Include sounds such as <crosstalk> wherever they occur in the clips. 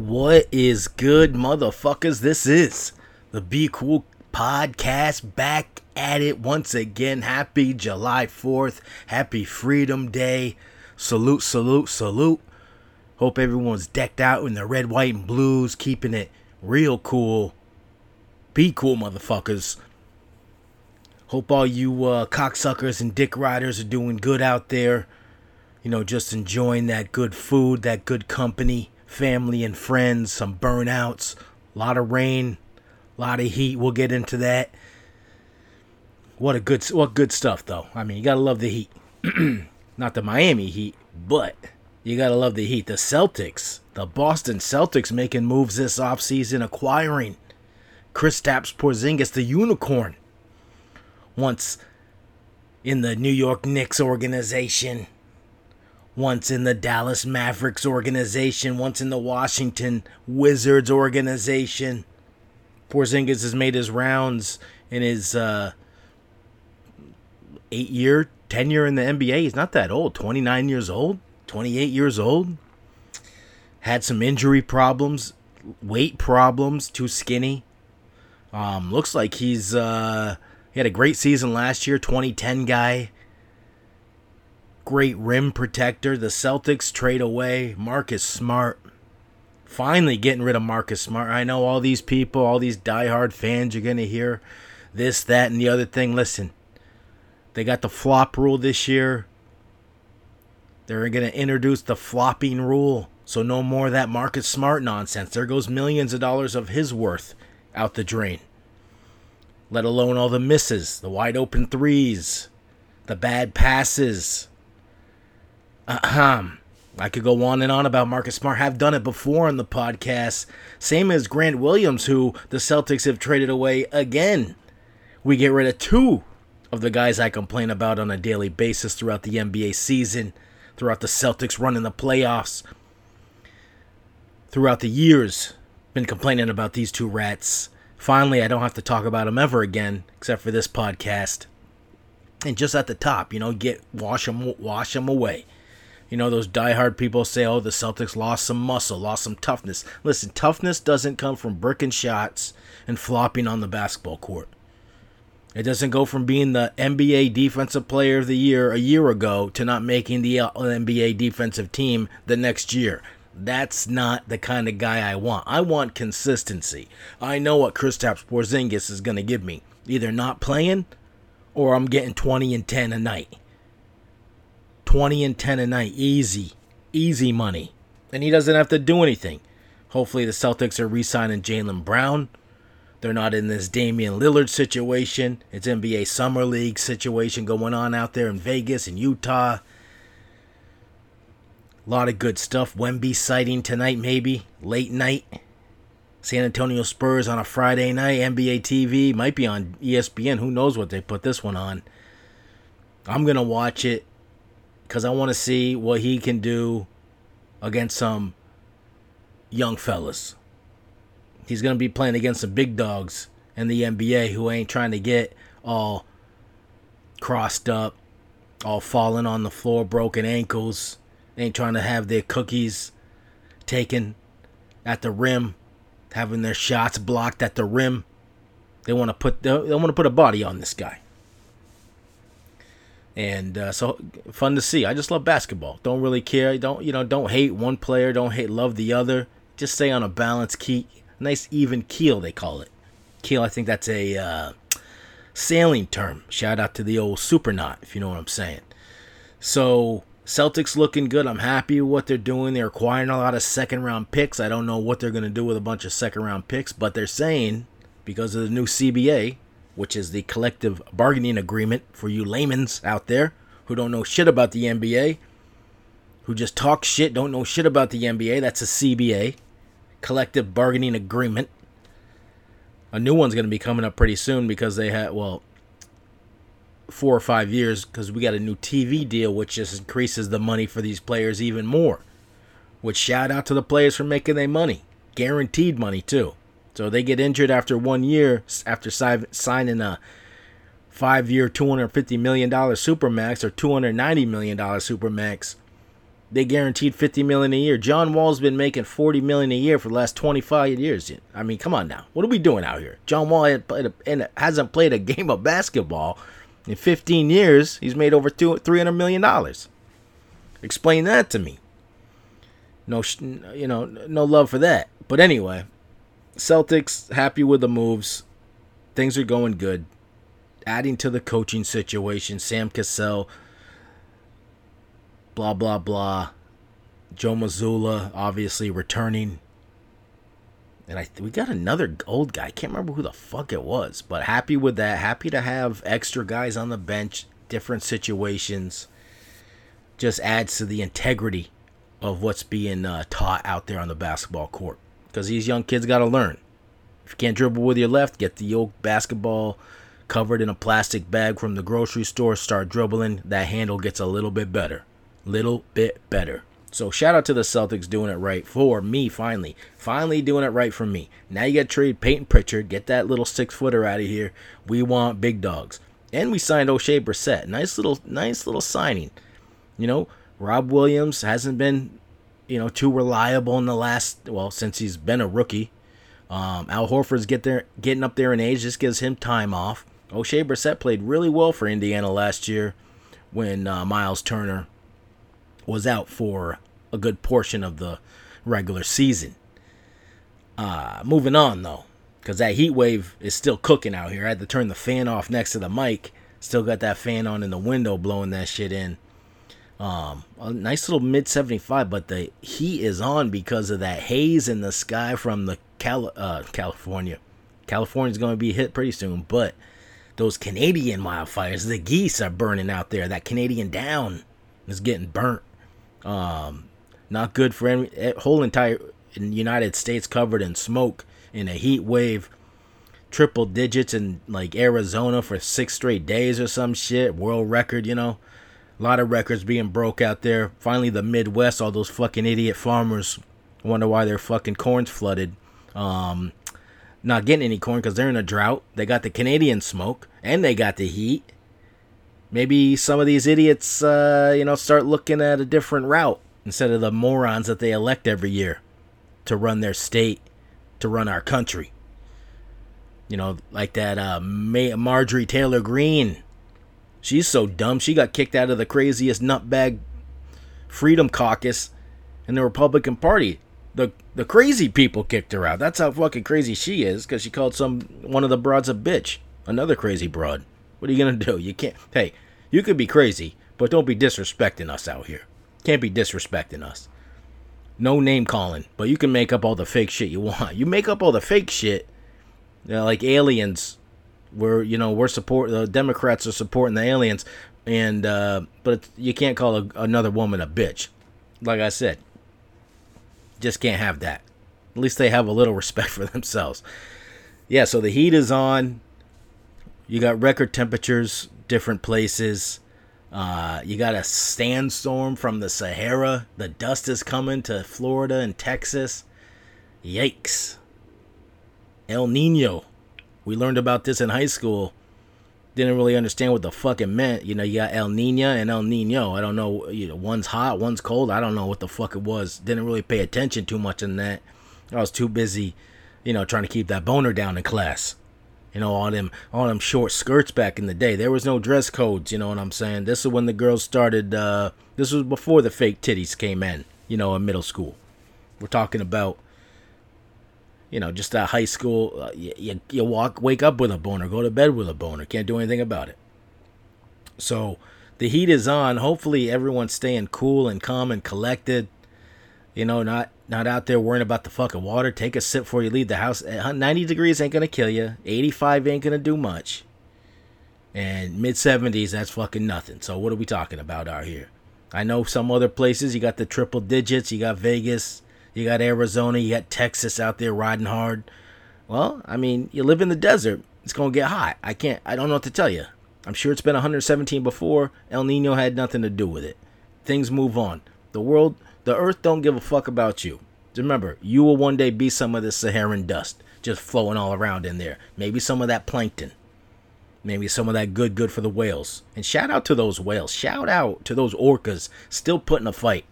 What is good, motherfuckers? This is the Be Cool podcast back at it once again. Happy July 4th. Happy Freedom Day. Salute, salute, salute. Hope everyone's decked out in the red, white, and blues, keeping it real cool. Be cool, motherfuckers. Hope all you uh, cocksuckers and dick riders are doing good out there. You know, just enjoying that good food, that good company family and friends, some burnouts, a lot of rain, a lot of heat. We'll get into that. What a good what good stuff though. I mean, you got to love the heat. <clears throat> Not the Miami Heat, but you got to love the heat. The Celtics, the Boston Celtics making moves this offseason acquiring Kristaps Porzingis, the unicorn. Once in the New York Knicks organization, once in the Dallas Mavericks organization, once in the Washington Wizards organization. Porzingis has made his rounds in his uh, eight year tenure in the NBA. He's not that old, 29 years old, 28 years old. Had some injury problems, weight problems, too skinny. Um, looks like he's uh, he had a great season last year, 2010 guy great rim protector. The Celtics trade away Marcus Smart. Finally getting rid of Marcus Smart. I know all these people, all these diehard fans you're going to hear this, that, and the other thing. Listen, they got the flop rule this year. They're going to introduce the flopping rule. So no more of that Marcus Smart nonsense. There goes millions of dollars of his worth out the drain. Let alone all the misses, the wide open threes, the bad passes, Ahem. I could go on and on about Marcus Smart. Have done it before on the podcast. Same as Grant Williams, who the Celtics have traded away again. We get rid of two of the guys I complain about on a daily basis throughout the NBA season, throughout the Celtics run in the playoffs, throughout the years. Been complaining about these two rats. Finally, I don't have to talk about them ever again, except for this podcast. And just at the top, you know, get wash them, wash them away. You know, those diehard people say, oh, the Celtics lost some muscle, lost some toughness. Listen, toughness doesn't come from bricking shots and flopping on the basketball court. It doesn't go from being the NBA Defensive Player of the Year a year ago to not making the NBA defensive team the next year. That's not the kind of guy I want. I want consistency. I know what Kristaps Porzingis is going to give me. Either not playing or I'm getting 20 and 10 a night. 20 and 10 a night. Easy. Easy money. And he doesn't have to do anything. Hopefully, the Celtics are re signing Jaylen Brown. They're not in this Damian Lillard situation. It's NBA Summer League situation going on out there in Vegas and Utah. A lot of good stuff. Wemby sighting tonight, maybe. Late night. San Antonio Spurs on a Friday night. NBA TV. Might be on ESPN. Who knows what they put this one on. I'm going to watch it because I want to see what he can do against some young fellas. He's going to be playing against some big dogs in the NBA who ain't trying to get all crossed up, all falling on the floor, broken ankles, ain't trying to have their cookies taken at the rim, having their shots blocked at the rim. They want to put they want to put a body on this guy and uh, so fun to see. I just love basketball. Don't really care. Don't you know? Don't hate one player. Don't hate love the other. Just stay on a balanced key, nice even keel they call it. Keel. I think that's a uh, sailing term. Shout out to the old super knot, if you know what I'm saying. So Celtics looking good. I'm happy with what they're doing. They're acquiring a lot of second round picks. I don't know what they're to do with a bunch of second round picks, but they're saying because of the new CBA, which is the collective bargaining agreement for you laymen's out there who don't know shit about the NBA, who just talk shit, don't know shit about the NBA. That's a CBA, collective bargaining agreement. A new one's going to be coming up pretty soon because they had, well, four or five years because we got a new TV deal, which just increases the money for these players even more. Which shout out to the players for making their money. Guaranteed money, too. So they get injured after one year after signing a five year, $250 million Supermax or $290 million Supermax. they guaranteed 50 million a year. John Wall's been making 40 million a year for the last 25 years. I mean, come on now. What are we doing out here? John Wall played a, hasn't played a <laughs> game of basketball in 15 years. He's made over two, 300 million dollars. Explain that to me. No, you know, no love for that. But anyway, Celtics happy with the moves. Things are going good. Adding to the coaching situation, Sam Cassell blah blah blah. Joe Mazzulla obviously returning. And I we got another old guy. I can't remember who the fuck it was, but happy with that. Happy to have extra guys on the bench, different situations. Just adds to the integrity of what's being uh, taught out there on the basketball court. Because these young kids got to learn. If you can't dribble with your left, get the old basketball covered in a plastic bag from the grocery store. Start dribbling. That handle gets a little bit better little bit better. So shout out to the Celtics doing it right for me finally. Finally doing it right for me. Now you got trade Payton Pritchard, get that little six footer out of here. We want big dogs. And we signed Oshae Brissett. Nice little nice little signing. You know, Rob Williams hasn't been, you know, too reliable in the last well, since he's been a rookie. Um, Al Horford's get there getting up there in age, This gives him time off. Oshae Brissett played really well for Indiana last year when uh, Miles Turner was out for a good portion of the regular season. Uh, moving on though, because that heat wave is still cooking out here. I had to turn the fan off next to the mic. Still got that fan on in the window blowing that shit in. Um, a nice little mid 75, but the heat is on because of that haze in the sky from the Cal- uh, California. California's going to be hit pretty soon, but those Canadian wildfires, the geese are burning out there. That Canadian down is getting burnt. Um, not good for any eh, whole entire United States covered in smoke in a heat wave. Triple digits in like Arizona for six straight days or some shit. World record, you know. A lot of records being broke out there. Finally, the Midwest, all those fucking idiot farmers wonder why their fucking corn's flooded. Um, not getting any corn because they're in a drought. They got the Canadian smoke and they got the heat maybe some of these idiots, uh, you know, start looking at a different route instead of the morons that they elect every year to run their state, to run our country. You know, like that uh, Marjorie Taylor Greene. She's so dumb. She got kicked out of the craziest nutbag Freedom Caucus in the Republican Party. The the crazy people kicked her out. That's how fucking crazy she is because she called some one of the broads a bitch. Another crazy broad. What are you gonna do? You can't. Hey, you could be crazy, but don't be disrespecting us out here. Can't be disrespecting us. No name calling, but you can make up all the fake shit you want. You make up all the fake shit, you know, like aliens. We're you know we're support the Democrats are supporting the aliens, and uh, but you can't call a, another woman a bitch. Like I said, just can't have that. At least they have a little respect <laughs> for themselves. Yeah, so the heat is on. You got record temperatures, different places. Uh, you got a sandstorm from the Sahara. The dust is coming to Florida and Texas. Yikes. El Nino. We learned about this in high school. Didn't really understand what the fuck it meant. You know, you got El Nina and El Nino. I don't know. You know, one's hot, one's cold. I don't know what the fuck it was. Didn't really pay attention too much in that. I was too busy, you know, trying to keep that boner down in class. You know, all them all them short skirts back in the day. There was no dress codes, you know what I'm saying? This is when the girls started uh this was before the fake titties came in, you know, in middle school. We're talking about you know, just a high school uh, you, you walk wake up with a boner, go to bed with a boner, can't do anything about it. So, the heat is on. Hopefully everyone's staying cool and calm and collected. You know, not not out there worrying about the fucking water. Take a sip before you leave the house. 90 degrees ain't gonna kill you. 85 ain't gonna do much. And mid 70s, that's fucking nothing. So what are we talking about out here? I know some other places you got the triple digits. You got Vegas. You got Arizona. You got Texas out there riding hard. Well, I mean, you live in the desert. It's gonna get hot. I can't. I don't know what to tell you. I'm sure it's been 117 before. El Nino had nothing to do with it. Things move on. The world the earth don't give a fuck about you. Remember, you will one day be some of the Saharan dust just flowing all around in there. Maybe some of that plankton. Maybe some of that good, good for the whales. And shout out to those whales. Shout out to those orcas still putting a fight.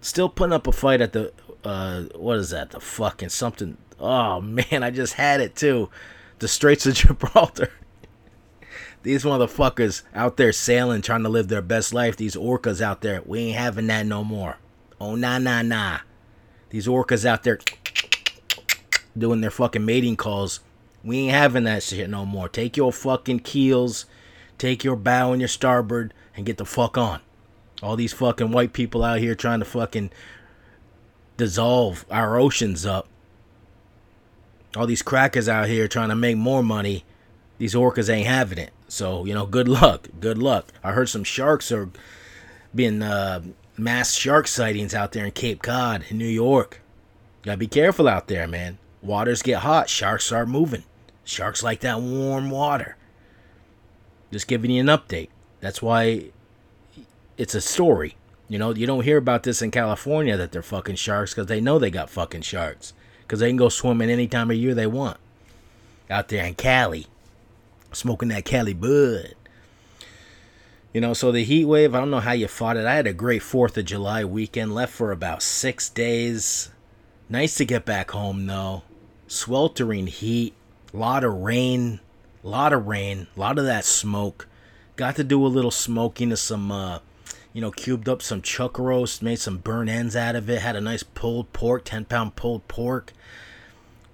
Still putting up a fight at the uh what is that? The fucking something. Oh man, I just had it too. The Straits of <laughs> Gibraltar. These motherfuckers out there sailing, trying to live their best life. These orcas out there, we ain't having that no more. Oh nah nah nah. These orcas out there <tsk> doing their fucking mating calls. We ain't having that shit no more. Take your fucking keels, take your bow and your starboard, and get the fuck on. All these fucking white people out here trying to fucking dissolve our oceans up. All these crackers out here trying to make more money. These orcas ain't having it. So, you know, good luck. Good luck. I heard some sharks are being uh, mass shark sightings out there in Cape Cod in New York. Gotta be careful out there, man. Waters get hot, sharks start moving. Sharks like that warm water. Just giving you an update. That's why it's a story. You know, you don't hear about this in California that they're fucking sharks because they know they got fucking sharks. Because they can go swimming any time of year they want. Out there in Cali. Smoking that Cali bud. You know, so the heat wave, I don't know how you fought it. I had a great 4th of July weekend. Left for about six days. Nice to get back home, though. Sweltering heat. A lot of rain. A lot of rain. A lot of that smoke. Got to do a little smoking of some uh, you know, cubed up some chuck roast, made some burnt ends out of it, had a nice pulled pork, 10 pound pulled pork.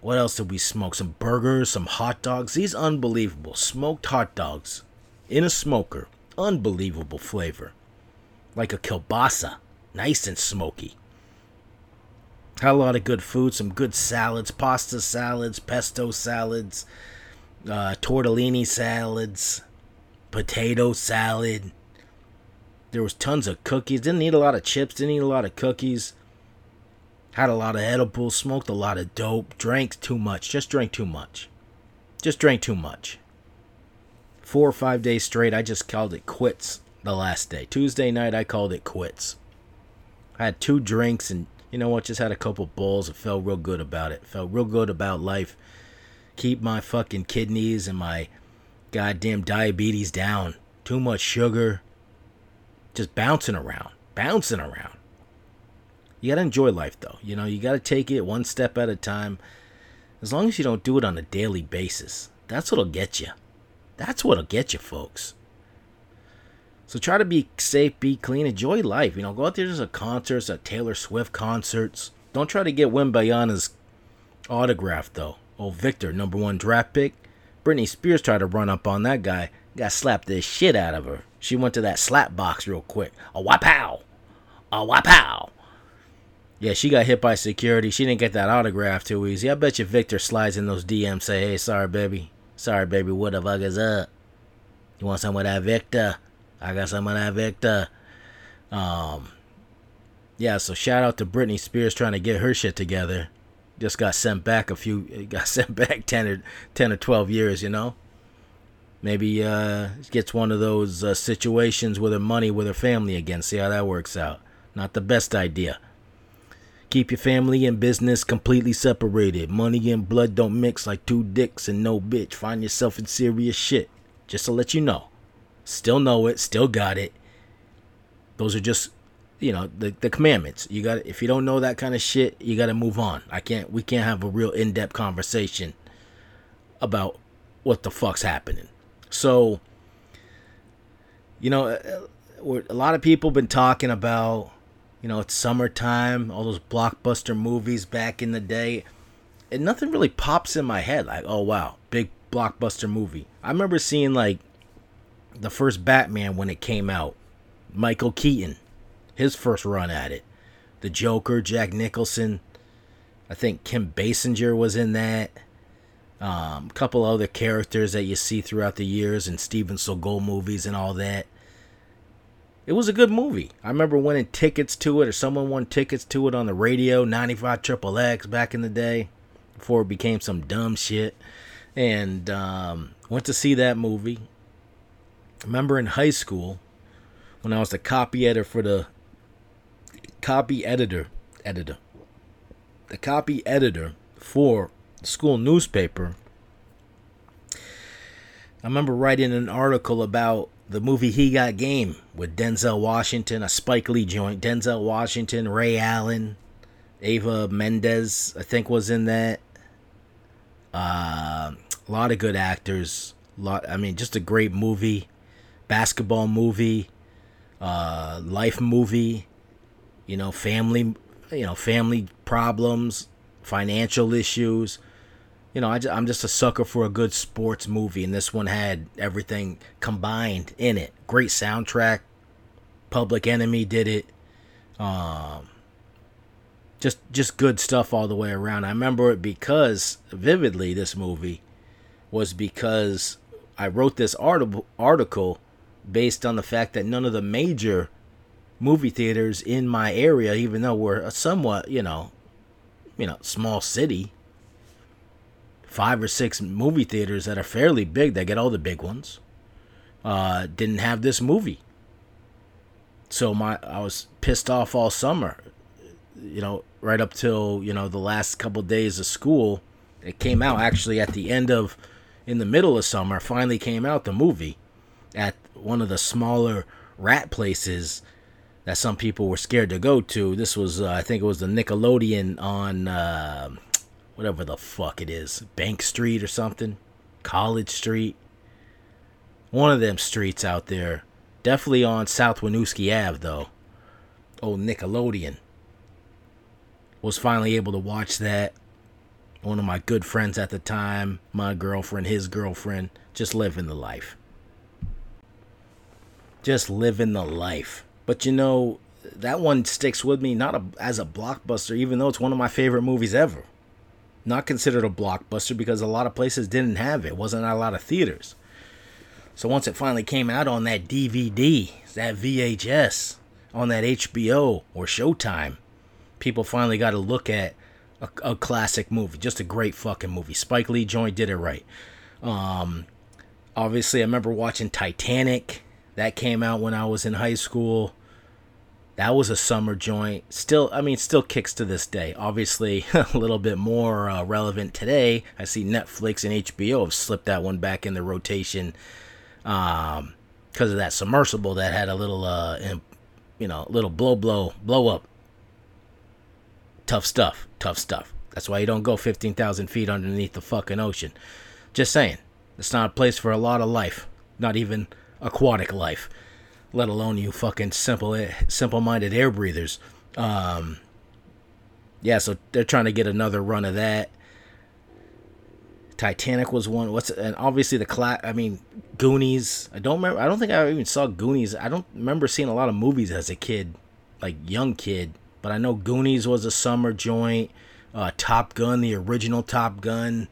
What else did we smoke? Some burgers, some hot dogs. These unbelievable smoked hot dogs in a smoker. Unbelievable flavor. Like a kielbasa. Nice and smoky. Had a lot of good food, some good salads, pasta salads, pesto salads, uh, tortellini salads, potato salad, there was tons of cookies. Didn't eat a lot of chips. Didn't eat a lot of cookies. Had a lot of edibles. Smoked a lot of dope. Drank too much. Just drank too much. Just drank too much. Four or five days straight, I just called it quits the last day. Tuesday night, I called it quits. I had two drinks and you know what? Just had a couple bowls. I felt real good about it. Felt real good about life. Keep my fucking kidneys and my goddamn diabetes down. Too much sugar just bouncing around, bouncing around. You gotta enjoy life though. You know, you gotta take it one step at a time. As long as you don't do it on a daily basis, that's what'll get you. That's what'll get you, folks. So try to be safe, be clean, enjoy life. You know, go out there to concerts, at Taylor Swift concerts. Don't try to get Wembanyama's autograph though. Oh, Victor, number one draft pick. Britney Spears tried to run up on that guy, got slapped the shit out of her. She went to that slap box real quick. A wapow. A wapow. Yeah, she got hit by security. She didn't get that autograph too easy. I bet you Victor slides in those DMs say, hey, sorry, baby. Sorry, baby, what the fuck is up? You want some of that Victor? I got some of that Victor. Um, yeah, so shout out to Britney Spears trying to get her shit together. Just got sent back a few, <laughs> got sent back 10 or, 10 or 12 years, you know? Maybe uh, gets one of those uh, situations with her money with her family again. See how that works out. Not the best idea. Keep your family and business completely separated. Money and blood don't mix like two dicks and no bitch. Find yourself in serious shit. Just to let you know. Still know it, still got it. Those are just, you know, the, the commandments. You got if you don't know that kind of shit, you got to move on. I can't we can't have a real in-depth conversation about what the fuck's happening. So, you know, uh, a lot of people been talking about, you know, it's summertime, all those blockbuster movies back in the day, and nothing really pops in my head like, oh wow, big blockbuster movie. I remember seeing like the first Batman when it came out, Michael Keaton, his first run at it, the Joker, Jack Nicholson. I think Kim Basinger was in that. Um, a couple other characters that you see throughout the years in Steven Seagal movies and all that. It was a good movie. I remember winning tickets to it, or someone won tickets to it on the radio, 95 Triple X back in the day, before it became some dumb shit. And um, went to see that movie. Remember in high school when I was the copy editor for the copy editor editor the copy editor for school newspaper, I remember writing an article about the movie He Got Game with Denzel Washington, a Spike Lee joint. Denzel Washington, Ray Allen, Eva Mendes, I think was in that. Uh, a lot of good actors. Lot, I mean, just a great movie, basketball movie, uh, life movie. You know, family, you know, family problems, financial issues. You know, I, I'm just a sucker for a good sports movie, and this one had everything combined in it. Great soundtrack. Public Enemy did it. Um, just just good stuff all the way around. I remember it because vividly this movie was because I wrote this article article based on the fact that none of the major movie theaters in my area, even though we're a somewhat, you know, you know, small city, five or six movie theaters that are fairly big, that get all the big ones, uh, didn't have this movie. So my I was pissed off all summer you know, right up till, you know, the last couple of days of school. It came out actually at the end of, in the middle of summer, finally came out the movie at one of the smaller rat places that some people were scared to go to. This was, uh, I think it was the Nickelodeon on, uh, whatever the fuck it is, Bank Street or something, College Street. One of them streets out there. Definitely on South Winooski Ave, though. Old Nickelodeon was finally able to watch that. One of my good friends at the time, my girlfriend, his girlfriend, just living the life. Just living the life. But you know, that one sticks with me not a, as a blockbuster, even though it's one of my favorite movies ever. Not considered a blockbuster because a lot of places didn't have it. wasn't a lot of theaters. So once it finally came out on that DVD, that VHS, on that HBO or Showtime, people finally got to look at a, a, classic movie, just a great fucking movie. Spike Lee joint did it right. Um, obviously, I remember watching Titanic. That came out when I was in high school. That was a summer joint. Still, I mean, still kicks to this day. Obviously, <laughs> a little bit more uh, relevant today. I see Netflix and HBO have slipped that one back in the rotation um, because of that submersible that had a little, uh, you know, little blow, blow, blow up Tough stuff. Tough stuff. That's why you don't go 15,000 feet underneath the fucking ocean. Just saying. It's not a place for a lot of life. Not even aquatic life. Let alone you fucking simple simple-minded air breathers. Um, yeah, so they're trying to get another run of that. Titanic was one. What's and obviously the class. I mean, Goonies. I don't remember. I don't think I even saw Goonies. I don't remember seeing a lot of movies as a kid, like young kid. But I know Goonies was a summer joint. Uh, Top Gun, the original Top Gun.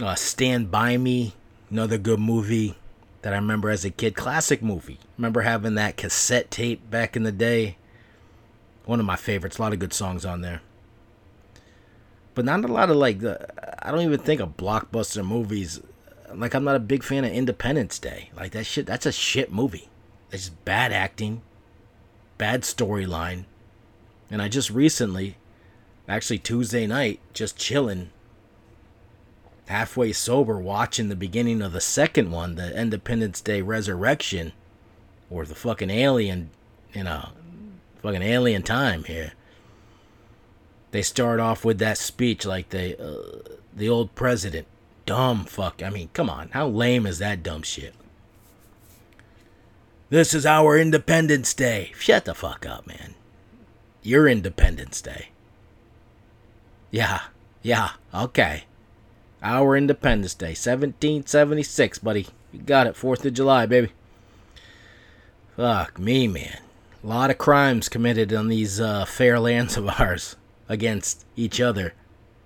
Uh, Stand By Me, another good movie that I remember as a kid. Classic movie. Remember having that cassette tape back in the day. One of my favorites. A lot of good songs on there. But not a lot of like the. I don't even think of blockbuster movies. Like I'm not a big fan of Independence Day. Like that shit. That's a shit movie. It's bad acting, bad storyline, and I just recently, actually Tuesday night, just chilling, halfway sober, watching the beginning of the second one, the Independence Day Resurrection, or the fucking alien, you know, fucking alien time here. They start off with that speech like the uh, the old president. Dumb fuck. I mean, come on. How lame is that dumb shit? This is our Independence Day. Shut the fuck up, man your Independence Day. Yeah, yeah, okay. Our Independence Day, 1776, buddy. You got it, 4th of July, baby. Fuck me, man. A lot of crimes committed on these uh, fair lands of <laughs> ours against each other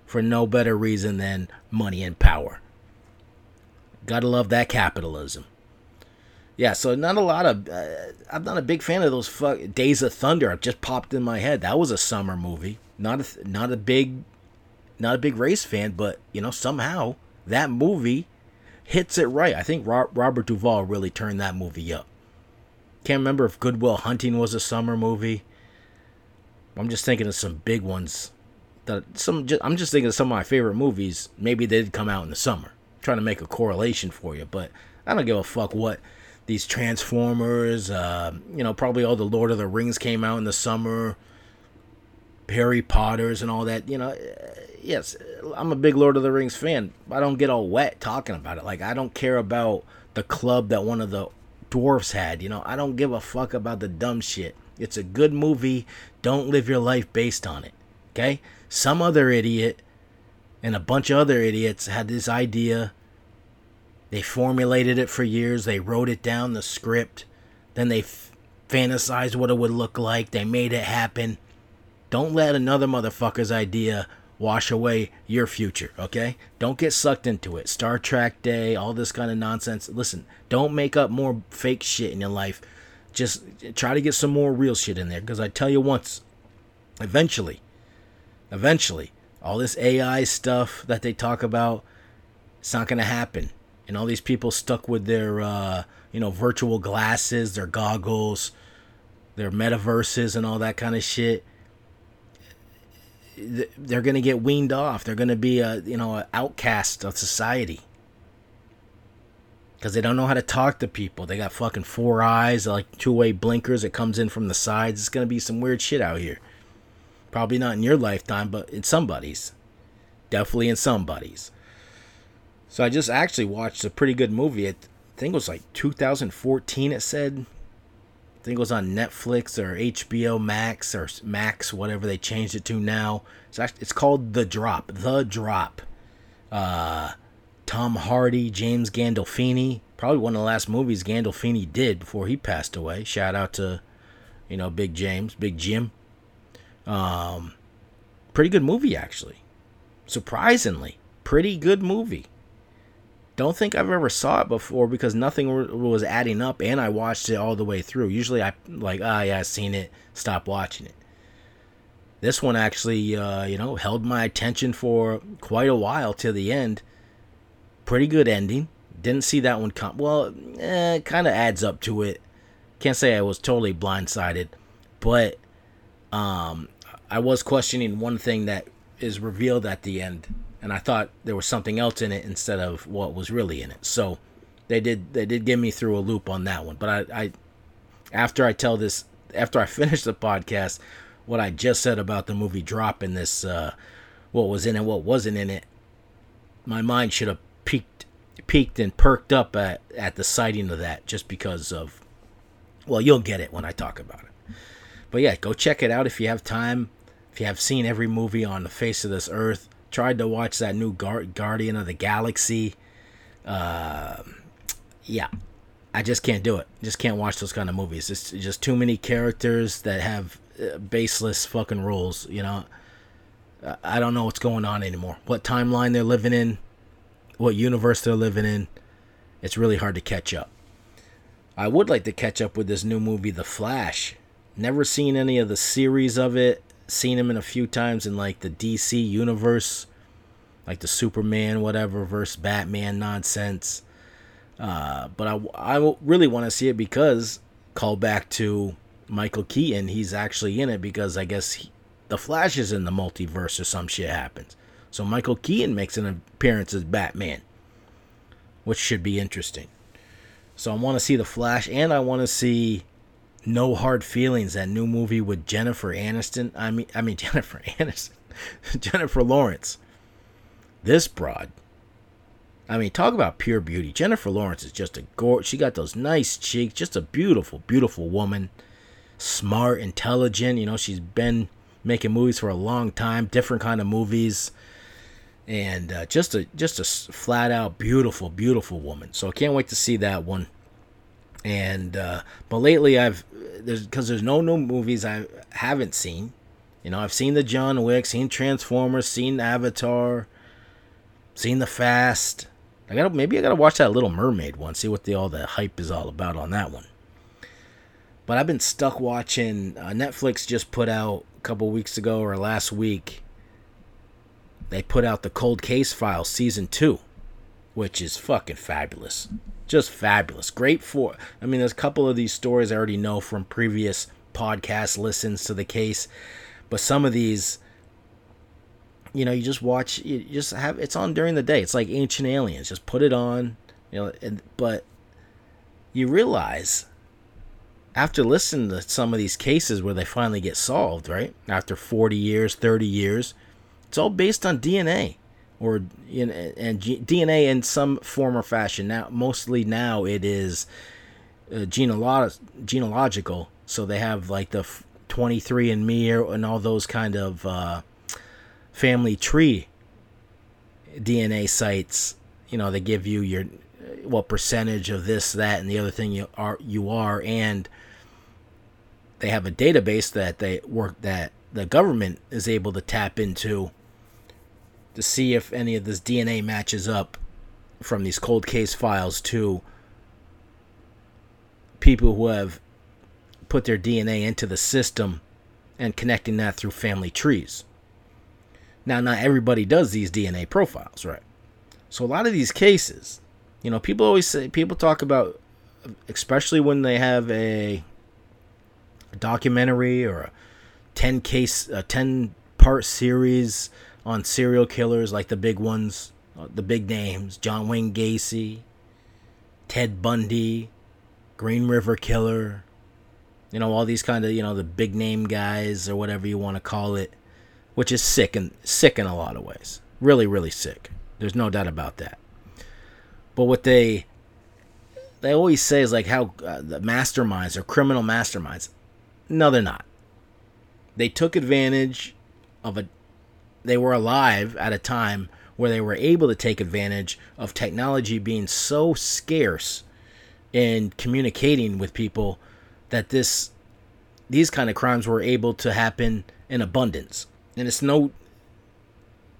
for no better reason than money and power. Gotta love that capitalism yeah, so not a lot of. Uh, I'm not a big fan of those fuck Days of Thunder. It just popped in my head. That was a summer movie. Not a not a big, not a big race fan, but you know somehow that movie hits it right. I think Robert Duvall really turned that movie up. Can't remember if Good Will Hunting was a summer movie. I'm just thinking of some big ones. That some I'm just thinking of some of my favorite movies. Maybe they did come out in the summer. I'm trying to make a correlation for you, but I don't give a fuck what these Transformers, uh, you know, probably all the Lord of the Rings came out in the summer, Harry Potter's and all that. You know, yes, I'm a big Lord of the Rings fan. I don't get all wet talking about it. Like I don't care about the club that one of the dwarfs had. You know, I don't give a fuck about the dumb shit. It's a good movie. Don't live your life based on it. Okay? Some other idiot and a bunch of other idiots had this idea. They formulated it for years. They wrote it down, the script. Then they f- fantasized what it would look like. They made it happen. Don't let another motherfucker's idea wash away your future, okay? Don't get sucked into it. Star Trek Day, all this kind of nonsense. Listen, don't make up more fake shit in your life. Just try to get some more real shit in there because I tell you once, eventually, eventually, all this AI stuff that they talk about, it's not going to happen. And all these people stuck with their, uh, you know, virtual glasses, their goggles, their metaverses, and all that kind of shit they're going to get weaned off. They're going to be a you know an outcast of society because they don't know how to talk to people. They got fucking four eyes, like two way blinkers. It comes in from the sides. It's going to be some weird shit out here. Probably not in your lifetime, but in somebody's. Definitely in somebody's. So I just actually watched a pretty good movie. I think it was like 2014. It said I think it was on Netflix or HBO Max or Max, whatever they changed it to now. It's actually, it's called The Drop. The Drop. Uh, Tom Hardy, James Gandolfini, probably one of the last movies Gandolfini did before he passed away. Shout out to, you know, Big James, Big Jim. Um, pretty good movie actually. Surprisingly, pretty good movie don't think I've ever saw it before because nothing was adding up, and I watched it all the way through. Usually, I like, ah, oh, yeah, I've seen it, stop watching it. This one actually, uh, you know, held my attention for quite a while to the end. Pretty good ending. Didn't see that one come. Well, eh, kind of adds up to it. Can't say I was totally blindsided, but um, I was questioning one thing that is revealed at the end and I thought there was something else in it instead of what was really in it. So they did they did get me through a loop on that one. But I, I after I tell this after I <laughs> finish the podcast, what I just said about the movie drop in this uh, what was in it, what wasn't in it, my mind should have peaked peaked and perked up at, at the sighting of that just because of well you'll get it when I talk about it. But yeah, go check it out if you have time. If you have seen every movie on the face of this earth, tried to watch that new Gar- Guardian of the Galaxy. Uh, yeah, I just can't do it. Just can't watch those kind of movies. It's just too many characters that have uh, baseless fucking rules. You know, I don't know what's going on anymore. What timeline they're living in, what universe they're living in. It's really hard to catch up. I would like to catch up with this new movie, The Flash. Never seen any of the series of it seen him in a few times in like the DC universe, like the Superman whatever versus Batman nonsense. Uh, but I, I really want to see it because call back to Michael Keaton. He's actually in it because I guess he, the Flash is in the multiverse or some shit happens. So Michael Keaton makes an appearance as Batman, which should be interesting. So I want to see the Flash and I want to see no Hard Feelings, that new movie with Jennifer Aniston. I mean, I mean <laughs> Jennifer Aniston, Jennifer Lawrence. This broad. I mean, talk about pure beauty. Jennifer Lawrence is just a gorge. She got those nice cheeks, just a beautiful, beautiful woman. Smart, intelligent. You know, she's been making movies for a long time, different kind of movies, and uh, just a just a flat out beautiful, beautiful woman. So I can't wait to see that one. And uh, but lately I've there's because there's no new movies I haven't seen. You know, I've seen the John Wick, seen Transformers, seen Avatar, seen the Fast. I gotta maybe I gotta watch that Little Mermaid one, see what the all the hype is all about on that one. But I've been stuck watching. Uh, Netflix just put out a couple weeks ago or last week. They put out the Cold Case File season two, which is fucking fabulous just fabulous. Great for, I mean, there's a couple of these stories I already know from previous podcast listens to the case, but some of these, you know, you just watch, you just have, it's on during the day. It's like Ancient Aliens. Just put it on, you know, and, but you realize after listening to some of these cases where they finally get solved, right? After 40 years, 30 years, it's all based on DNA or know, and G- DNA in some form or fashion. Now, mostly now it is uh, genealog- genealogical. So they have like the 23andMe and all those kind of uh, family tree DNA sites. You know, they give you your what percentage of this, that, and the other thing you are you are, and they have a database that they work that the government is able to tap into to see if any of this DNA matches up from these cold case files to people who have put their DNA into the system and connecting that through family trees. Now, not everybody does these DNA profiles, right? So, a lot of these cases, you know, people always say, people talk about, especially when they have a, a documentary or a 10 case, a 10 part series on serial killers like the big ones, uh, the big names John Wayne Gacy, Ted Bundy, Green River Killer, you know, all these kind of, you know, the big name guys or whatever you want to call it, which is sick and sick in a lot of ways. Really, really sick. There's no doubt about that. But what they they always say is like how uh, the masterminds are criminal masterminds. No, they're not. They took advantage of a. They were alive at a time where they were able to take advantage of technology being so scarce in communicating with people that this these kind of crimes were able to happen in abundance. And it's no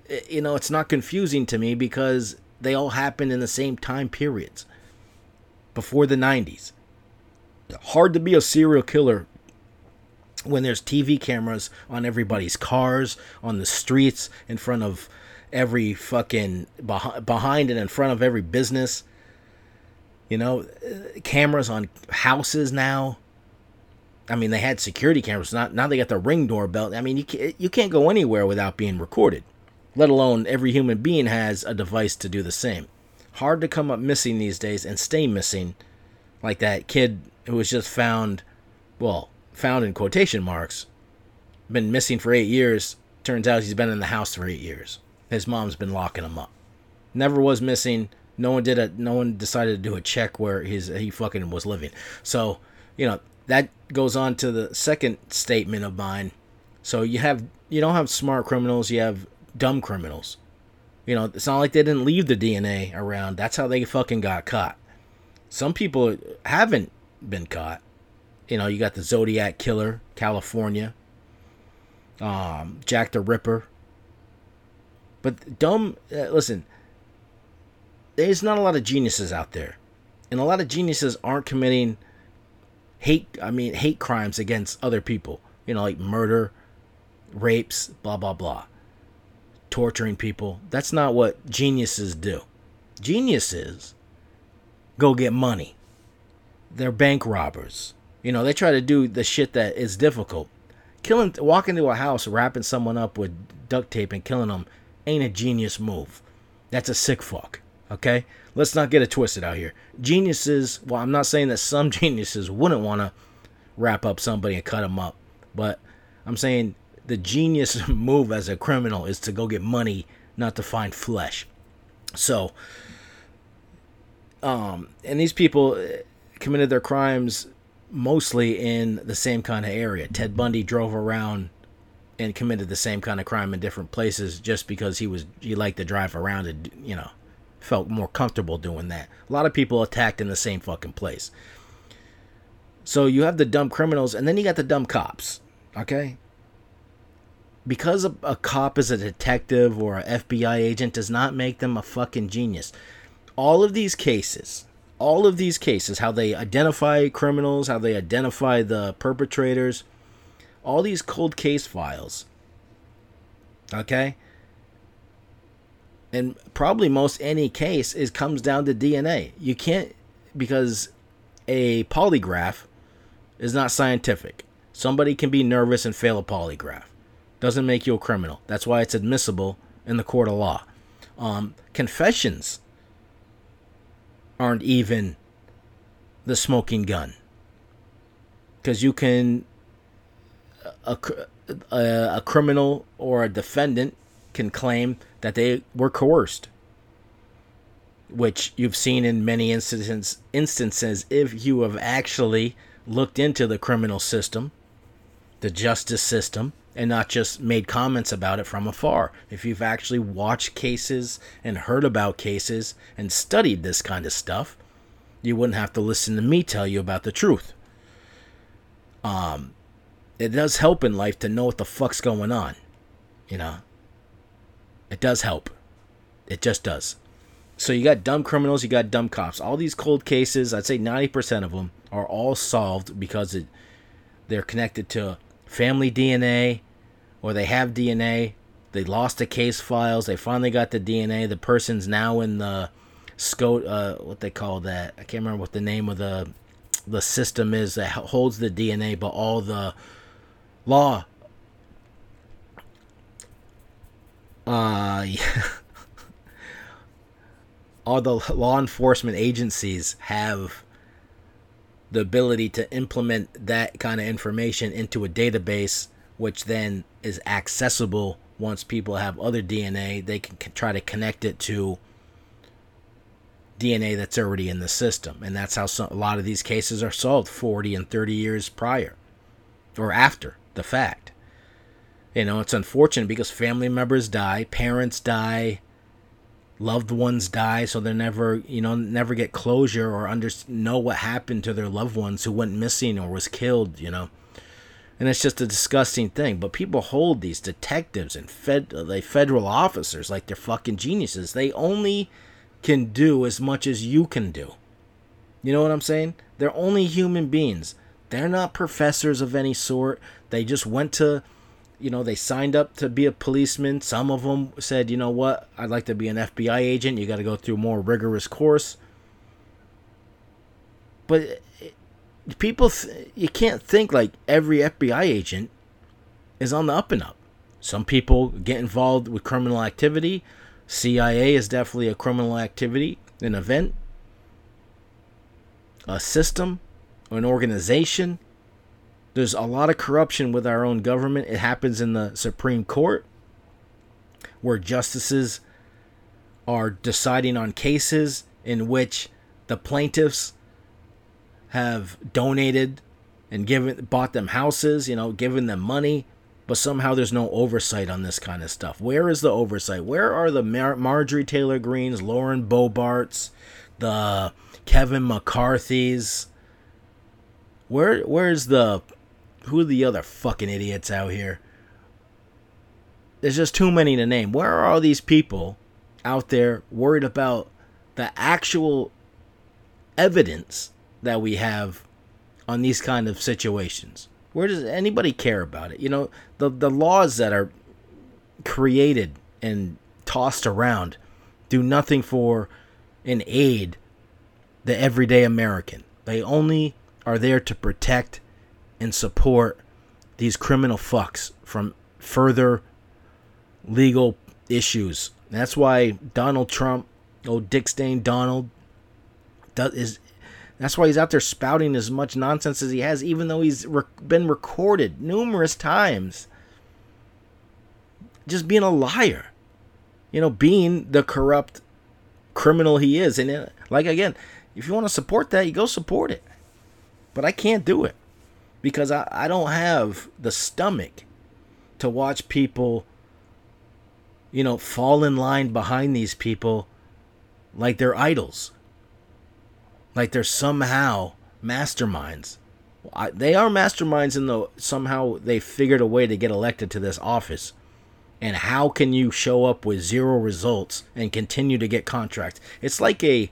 eh, you know, it's not confusing to me because they all happened in the same time periods before the 90s. Hard to be a serial killer when there's TV cameras on everybody's cars, on the streets, in front of every fucking behind and in front of every business. You know, uh, cameras on houses now. I mean, they had security cameras. Not now they got the ring doorbell. I mean, you you can't go anywhere without being recorded let alone every human being has a device to do the same. Hard to come up missing these days and stay missing, like that kid who was just found, well, found in quotation marks, been missing for eight years. Turns out he's been in the house for eight years. His mom's been locking him up. Never was missing. No one did a. No one decided to do a check where his he fucking was living. So you know that goes on to the second statement of mine. So you have you don't have smart criminals. You have dumb criminals. You know, it's not like they didn't leave the DNA around. That's how they fucking got caught. Some people haven't been caught. You know, you got the Zodiac Killer, California, um, Jack the Ripper. But dumb, uh, listen, there's not a lot of geniuses out there. And a lot of geniuses aren't committing hate, I mean, hate crimes against other people. You know, like murder, rapes, blah, blah, blah torturing people. That's not what geniuses do. Geniuses go get money. They're bank robbers. You know, they try to do the shit that is difficult. Killing, walking into a house, wrapping someone up with duct tape and killing them ain't a genius move. That's a sick fuck. Okay? Let's not get it twisted out here. Geniuses, well, I'm not saying that some <laughs> geniuses wouldn't want to wrap up somebody and cut them up, but I'm saying the genius <laughs> move as a criminal is to go get money, not to find flesh. So, um, and these people uh, committed their crimes mostly in the same kind of area. Ted Bundy drove around and committed the same kind of crime in different places just because he was he liked to drive around and you know felt more comfortable doing that. A lot of people attacked in the same fucking place. So you have the dumb criminals and then you got the dumb cops. Okay? because a, a, cop is a detective or a FBI agent does not make them a fucking genius. All of these cases, all of these cases, how they identify criminals, how they identify the perpetrators, all these cold case files. Okay? And probably most any case is comes down to DNA. You can't because a polygraph is not scientific. Somebody can be nervous and fail a polygraph doesn't make you a criminal. That's why it's admissible in the court of law. Um, confessions aren't even the smoking gun. Because you can, a, a, a criminal or a defendant can claim that they were coerced which you've seen in many instances instances if you have actually looked into the criminal system, the justice system, and not just made comments about it from afar. If you've actually watched cases and heard about cases and studied this kind of stuff, you wouldn't have to listen to me tell you about the truth. Um, it does help in life to know what the fuck's going on. You know, it does help. It just does. So you got dumb criminals, you got dumb cops. All these cold cases, I'd say 90% of them are all solved because it, they're connected to family DNA or they have DNA. They lost the case files. They finally got the DNA. The person's now in the SCOT, uh, what they call that. I can't remember what the name of the the system is that holds the DNA, but all the law. Uh, <laughs> yeah. all the law enforcement agencies have the ability to implement that kind of information into a database, which then is accessible once people have other DNA. They can try to connect it to DNA that's already in the system. And that's how some, a lot of these cases are solved 40 and 30 years prior or after the fact. You know, it's unfortunate because family members die, parents die, loved ones die so they never you know never get closure or under know what happened to their loved ones who went missing or was killed you know? And it's just a disgusting thing but people hold these detectives and fed like federal officers like they're fucking geniuses. They only can do as much as you can do. You know what i'm saying? They're only human beings. They're not professors of any sort. They just went to you know, they signed up to be a policeman. Some of them said, you know what, I'd like to be an FBI agent. You got to go through a more rigorous course. But eh, people, th- you can't think like every FBI agent is on the up and up. Some people get involved with criminal activity. CIA is definitely a criminal activity, an event, a system, an organization there's a lot of corruption with our own government. It happens in the Supreme Court, where justices are deciding on cases in which the plaintiffs have donated and given bought them houses, you know, given them money, but somehow there's no oversight on this kind of stuff. Where is the oversight? Where are the Mar- Marjorie Taylor Greenes, Lauren Boeberts, the Kevin McCarthy's? Where where's the who are the other fucking idiots out here? There's just too many to name. Where are all these people out there worried about the actual evidence that we have on these kind of situations? Where does anybody care about it? You know, the the laws that are created and tossed around do nothing for and aid the everyday American. They only are there to protect and support these criminal fucks from further legal issues. That's why Donald Trump, oh Dick Stain Donald, does is that's why he's out there spouting as much nonsense as he has, even though he's re- been recorded numerous times. Just being a liar, you know, being the corrupt criminal he is, and it, like again, if you want to support that, you go support it. But I can't do it because I, I don't have the stomach to watch people, you know, fall in line behind these people like they're idols. Like they're somehow masterminds. I, they are masterminds in the somehow they figured a way to get elected to this office. And how can you show up with zero results and continue to get contracts? It's like a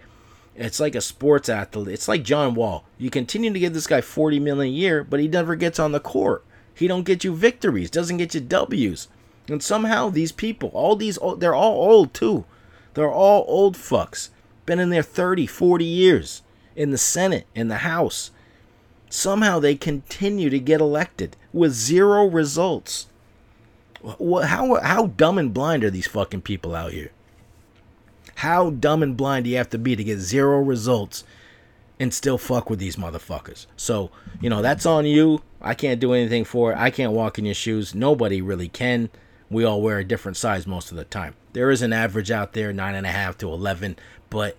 it's like a sports athlete. It's like John Wall. You continue to give this guy 40 million a year, but he never gets on the court. He don't get you victories, doesn't get you W's. And somehow these people, all these they're all old too. They're all old fucks. Been in there 30, 40 years in the Senate, in the House. Somehow they continue to get elected with zero results. How how dumb and blind are these fucking people out here? How dumb and blind do you have to be to get zero results and still fuck with these motherfuckers. So, you know, that's on you. I can't do anything for it. I can't walk in your shoes. Nobody really can. We all wear a different size most of the time. There is an average out there, nine and a half to eleven, but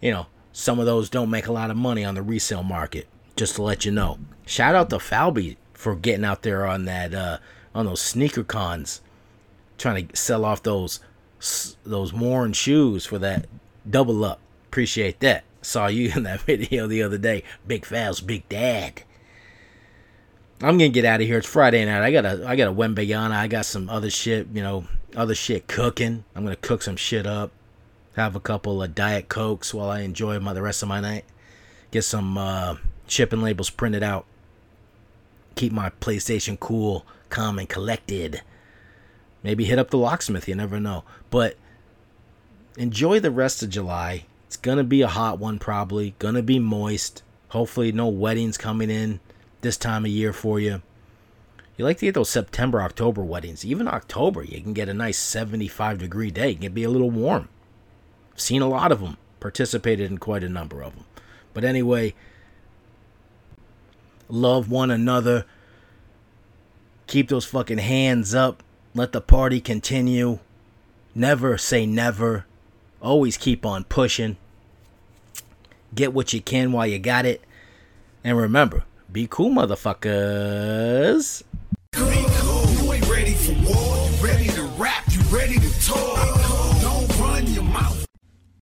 you know, some of those don't make a lot of money on the resale market. Just to let you know. Shout out to Falby for getting out there on that uh on those sneaker cons, trying to sell off those those worn shoes for that double up. Appreciate that. Saw you <laughs> in that video the other day. Big Fal's Big Dad. I'm gonna get out of here. It's Friday night. I got a I got a Wembanyama. I got some other shit, you know, other shit cooking. I'm gonna cook some shit up. Have a couple of diet cokes while I enjoy my the rest of my night. Get some uh, shipping labels printed out. Keep my PlayStation cool, calm, and collected. Maybe hit up the locksmith. You never know. But enjoy the rest of July. It's gonna be a hot one, probably. Gonna be moist. Hopefully, no weddings coming in this time of year for you. You like to get those September, October weddings. Even October, you can get a nice 75 degree day. It can be a little warm. I've seen a lot of them, participated in quite a number of them. But anyway, love one another. Keep those fucking hands up. Let the party continue. Never say never. Always keep on pushing. Get what you can while you got it. And remember, be cool, motherfuckers. Be cool. You ain't ready for war. You ready to rap. You ready to talk.